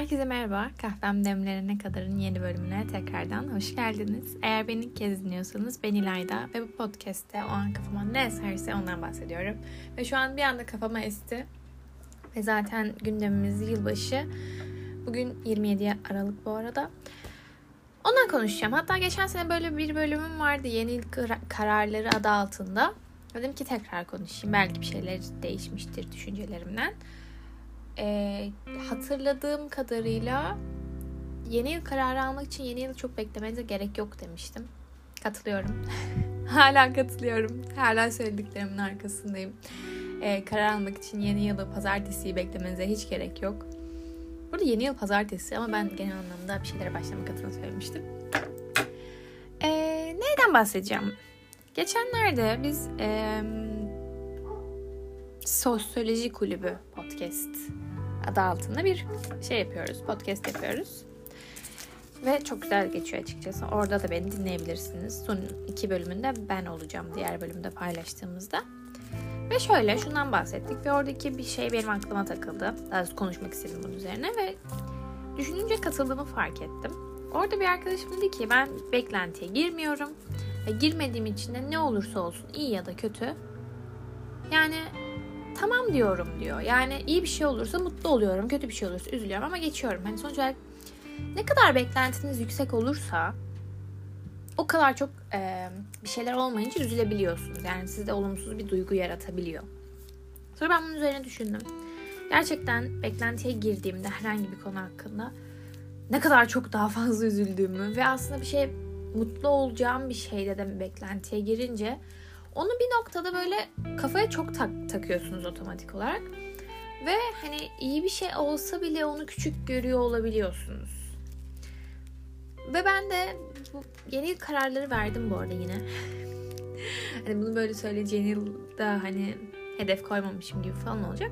Herkese merhaba. Kahvem demlerine kadarın yeni bölümüne tekrardan hoş geldiniz. Eğer beni ilk kez dinliyorsanız ben İlayda ve bu podcast'te o an kafama ne eserse ondan bahsediyorum. Ve şu an bir anda kafama esti. Ve zaten gündemimiz yılbaşı. Bugün 27 Aralık bu arada. Ondan konuşacağım. Hatta geçen sene böyle bir bölümüm vardı yeni kararları adı altında. Dedim ki tekrar konuşayım. Belki bir şeyler değişmiştir düşüncelerimden e, hatırladığım kadarıyla yeni yıl kararı almak için yeni yılı çok beklemenize gerek yok demiştim. Katılıyorum. Hala katılıyorum. Hala söylediklerimin arkasındayım. E, karar almak için yeni yılı pazartesiyi beklemenize hiç gerek yok. Burada yeni yıl pazartesi ama ben genel anlamda bir şeylere başlamak adına söylemiştim. E, neyden bahsedeceğim? Geçenlerde biz e, Sosyoloji Kulübü podcast adı altında bir şey yapıyoruz. Podcast yapıyoruz. Ve çok güzel geçiyor açıkçası. Orada da beni dinleyebilirsiniz. Son iki bölümünde ben olacağım diğer bölümde paylaştığımızda. Ve şöyle şundan bahsettik ve oradaki bir şey benim aklıma takıldı. Daha doğrusu konuşmak istedim bunun üzerine ve düşününce katıldığımı fark ettim. Orada bir arkadaşım dedi ki ben beklentiye girmiyorum ve girmediğim için de ne olursa olsun iyi ya da kötü yani tamam diyorum diyor. Yani iyi bir şey olursa mutlu oluyorum, kötü bir şey olursa üzülüyorum ama geçiyorum. Hani sonuç olarak ne kadar beklentiniz yüksek olursa o kadar çok e, bir şeyler olmayınca üzülebiliyorsunuz. Yani sizde olumsuz bir duygu yaratabiliyor. Sonra ben bunun üzerine düşündüm. Gerçekten beklentiye girdiğimde herhangi bir konu hakkında ne kadar çok daha fazla üzüldüğümü ve aslında bir şey mutlu olacağım bir şeyde de beklentiye girince onu bir noktada böyle kafaya çok tak takıyorsunuz otomatik olarak. Ve hani iyi bir şey olsa bile onu küçük görüyor olabiliyorsunuz. Ve ben de bu yeni kararları verdim bu arada yine. hani bunu böyle söyleyeceğin yılda hani hedef koymamışım gibi falan olacak.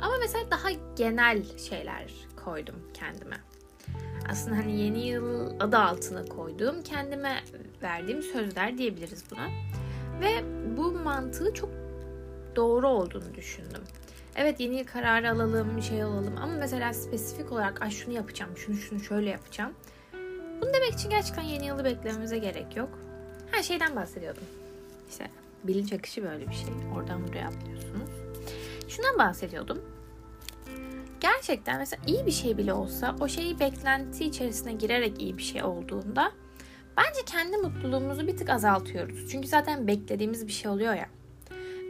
Ama mesela daha genel şeyler koydum kendime. Aslında hani yeni yıl adı altına koyduğum kendime verdiğim sözler diyebiliriz buna. Ve bu mantığı çok doğru olduğunu düşündüm. Evet yeni kararı alalım, şey alalım ama mesela spesifik olarak ay şunu yapacağım, şunu şunu şöyle yapacağım. Bunu demek için gerçekten yeni yılı beklememize gerek yok. Her şeyden bahsediyordum. İşte bilinç akışı böyle bir şey. Oradan buraya atlıyorsunuz. Şundan bahsediyordum. Gerçekten mesela iyi bir şey bile olsa o şeyi beklenti içerisine girerek iyi bir şey olduğunda Bence kendi mutluluğumuzu bir tık azaltıyoruz. Çünkü zaten beklediğimiz bir şey oluyor ya.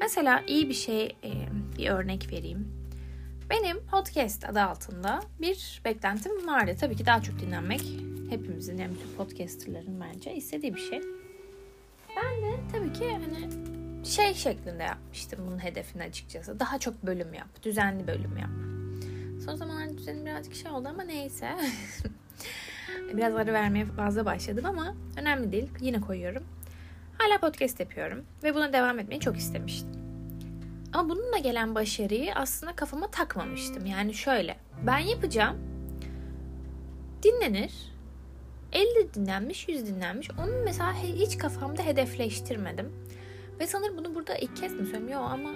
Mesela iyi bir şey, e, bir örnek vereyim. Benim podcast adı altında bir beklentim vardı. Tabii ki daha çok dinlenmek hepimizin yani bütün podcasterların bence istediği bir şey. Ben de tabii ki hani şey şeklinde yapmıştım bunun hedefini açıkçası. Daha çok bölüm yap, düzenli bölüm yap. Son zamanlarda düzenim birazcık şey oldu ama neyse. Biraz ara vermeye fazla başladım ama önemli değil. Yine koyuyorum. Hala podcast yapıyorum ve buna devam etmeyi çok istemiştim. Ama bununla gelen başarıyı aslında kafama takmamıştım. Yani şöyle, ben yapacağım, dinlenir, 50 dinlenmiş, 100 dinlenmiş. Onun mesela hiç kafamda hedefleştirmedim. Ve sanırım bunu burada ilk kez mi söylüyorum ama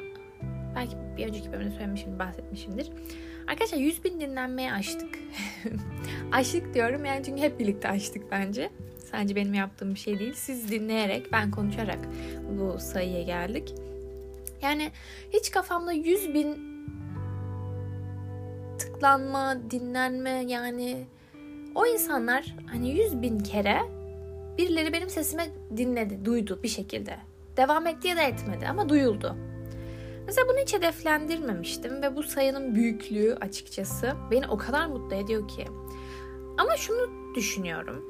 belki bir önceki bölümde söylemişim, bahsetmişimdir. Arkadaşlar 100 bin dinlenmeye açtık. açtık diyorum yani çünkü hep birlikte açtık bence. Sadece benim yaptığım bir şey değil. Siz dinleyerek, ben konuşarak bu sayıya geldik. Yani hiç kafamda 100 bin tıklanma, dinlenme yani o insanlar hani 100 bin kere birileri benim sesimi dinledi, duydu bir şekilde. Devam etti ya da etmedi ama duyuldu. Mesela bunu hiç hedeflendirmemiştim ve bu sayının büyüklüğü açıkçası beni o kadar mutlu ediyor ki. Ama şunu düşünüyorum.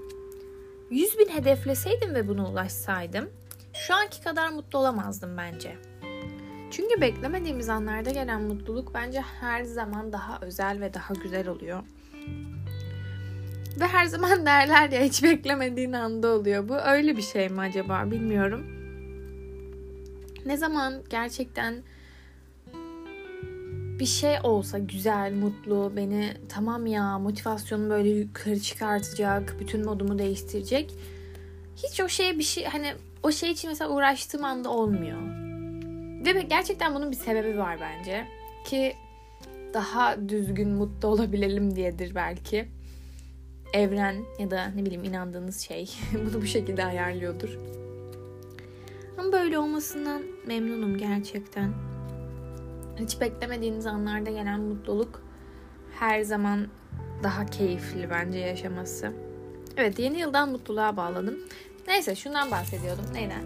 100 bin hedefleseydim ve buna ulaşsaydım şu anki kadar mutlu olamazdım bence. Çünkü beklemediğimiz anlarda gelen mutluluk bence her zaman daha özel ve daha güzel oluyor. Ve her zaman derler ya hiç beklemediğin anda oluyor. Bu öyle bir şey mi acaba bilmiyorum. Ne zaman gerçekten bir şey olsa güzel, mutlu, beni tamam ya motivasyonu böyle yukarı çıkartacak, bütün modumu değiştirecek. Hiç o şeye bir şey hani o şey için mesela uğraştığım anda olmuyor. Ve gerçekten bunun bir sebebi var bence. Ki daha düzgün mutlu olabilelim diyedir belki. Evren ya da ne bileyim inandığınız şey bunu bu şekilde ayarlıyordur. Ama böyle olmasından memnunum gerçekten. Hiç beklemediğiniz anlarda gelen mutluluk her zaman daha keyifli bence yaşaması. Evet yeni yıldan mutluluğa bağladım. Neyse şundan bahsediyordum. Neyden?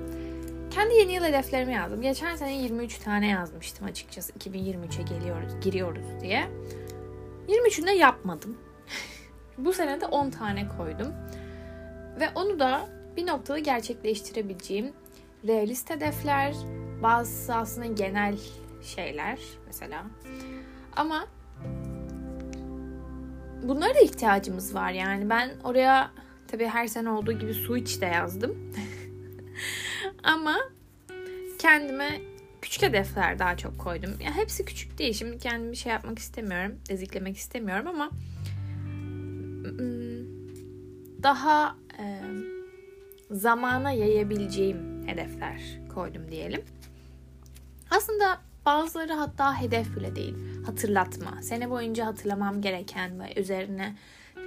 Kendi yeni yıl hedeflerimi yazdım. Geçen sene 23 tane yazmıştım açıkçası. 2023'e geliyoruz, giriyoruz diye. 23'ünde yapmadım. Bu sene de 10 tane koydum. Ve onu da bir noktada gerçekleştirebileceğim realist hedefler, bazısı aslında genel şeyler mesela. Ama bunlara da ihtiyacımız var yani. Ben oraya tabii her sene olduğu gibi su iç de yazdım. Ama kendime küçük hedefler daha çok koydum. Ya yani hepsi küçük değil. Şimdi kendimi şey yapmak istemiyorum, eziklemek istemiyorum ama daha e, zamana yayabileceğim hedefler koydum diyelim. Aslında bazıları hatta hedef bile değil. Hatırlatma. Sene boyunca hatırlamam gereken ve üzerine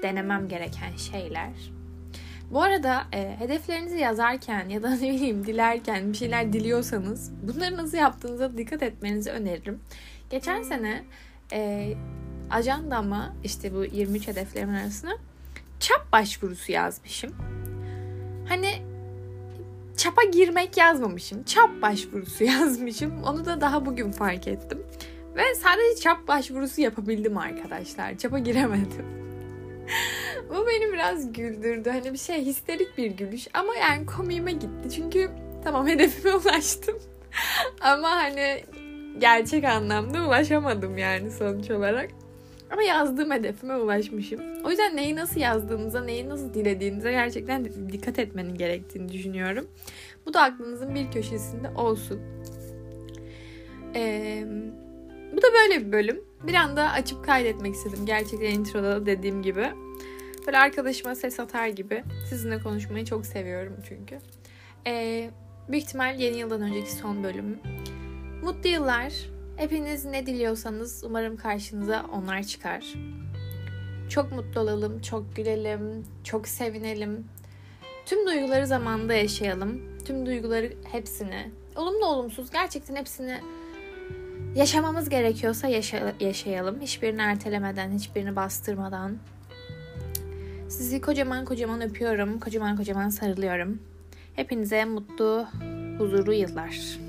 denemem gereken şeyler. Bu arada e, hedeflerinizi yazarken ya da ne bileyim dilerken bir şeyler diliyorsanız bunları nasıl yaptığınıza dikkat etmenizi öneririm. Geçen sene e, ajandama işte bu 23 hedeflerimin arasına çap başvurusu yazmışım. Hani çapa girmek yazmamışım. Çap başvurusu yazmışım. Onu da daha bugün fark ettim. Ve sadece çap başvurusu yapabildim arkadaşlar. Çapa giremedim. Bu beni biraz güldürdü. Hani bir şey histerik bir gülüş ama yani komiğime gitti. Çünkü tamam hedefime ulaştım. ama hani gerçek anlamda ulaşamadım yani sonuç olarak. Ama yazdığım hedefime ulaşmışım. O yüzden neyi nasıl yazdığınıza, neyi nasıl dilediğinize gerçekten dikkat etmenin gerektiğini düşünüyorum. Bu da aklınızın bir köşesinde olsun. Ee, bu da böyle bir bölüm. Bir anda açıp kaydetmek istedim. Gerçekten introda da dediğim gibi. Böyle arkadaşıma ses atar gibi. Sizinle konuşmayı çok seviyorum çünkü. Ee, büyük ihtimal yeni yıldan önceki son bölüm. Mutlu yıllar. Hepiniz ne diliyorsanız umarım karşınıza onlar çıkar. Çok mutlu olalım, çok gülelim, çok sevinelim. Tüm duyguları zamanında yaşayalım. Tüm duyguları hepsini, olumlu olumsuz gerçekten hepsini yaşamamız gerekiyorsa yaşa- yaşayalım. Hiçbirini ertelemeden, hiçbirini bastırmadan. Sizi kocaman kocaman öpüyorum. Kocaman kocaman sarılıyorum. Hepinize mutlu, huzurlu yıllar.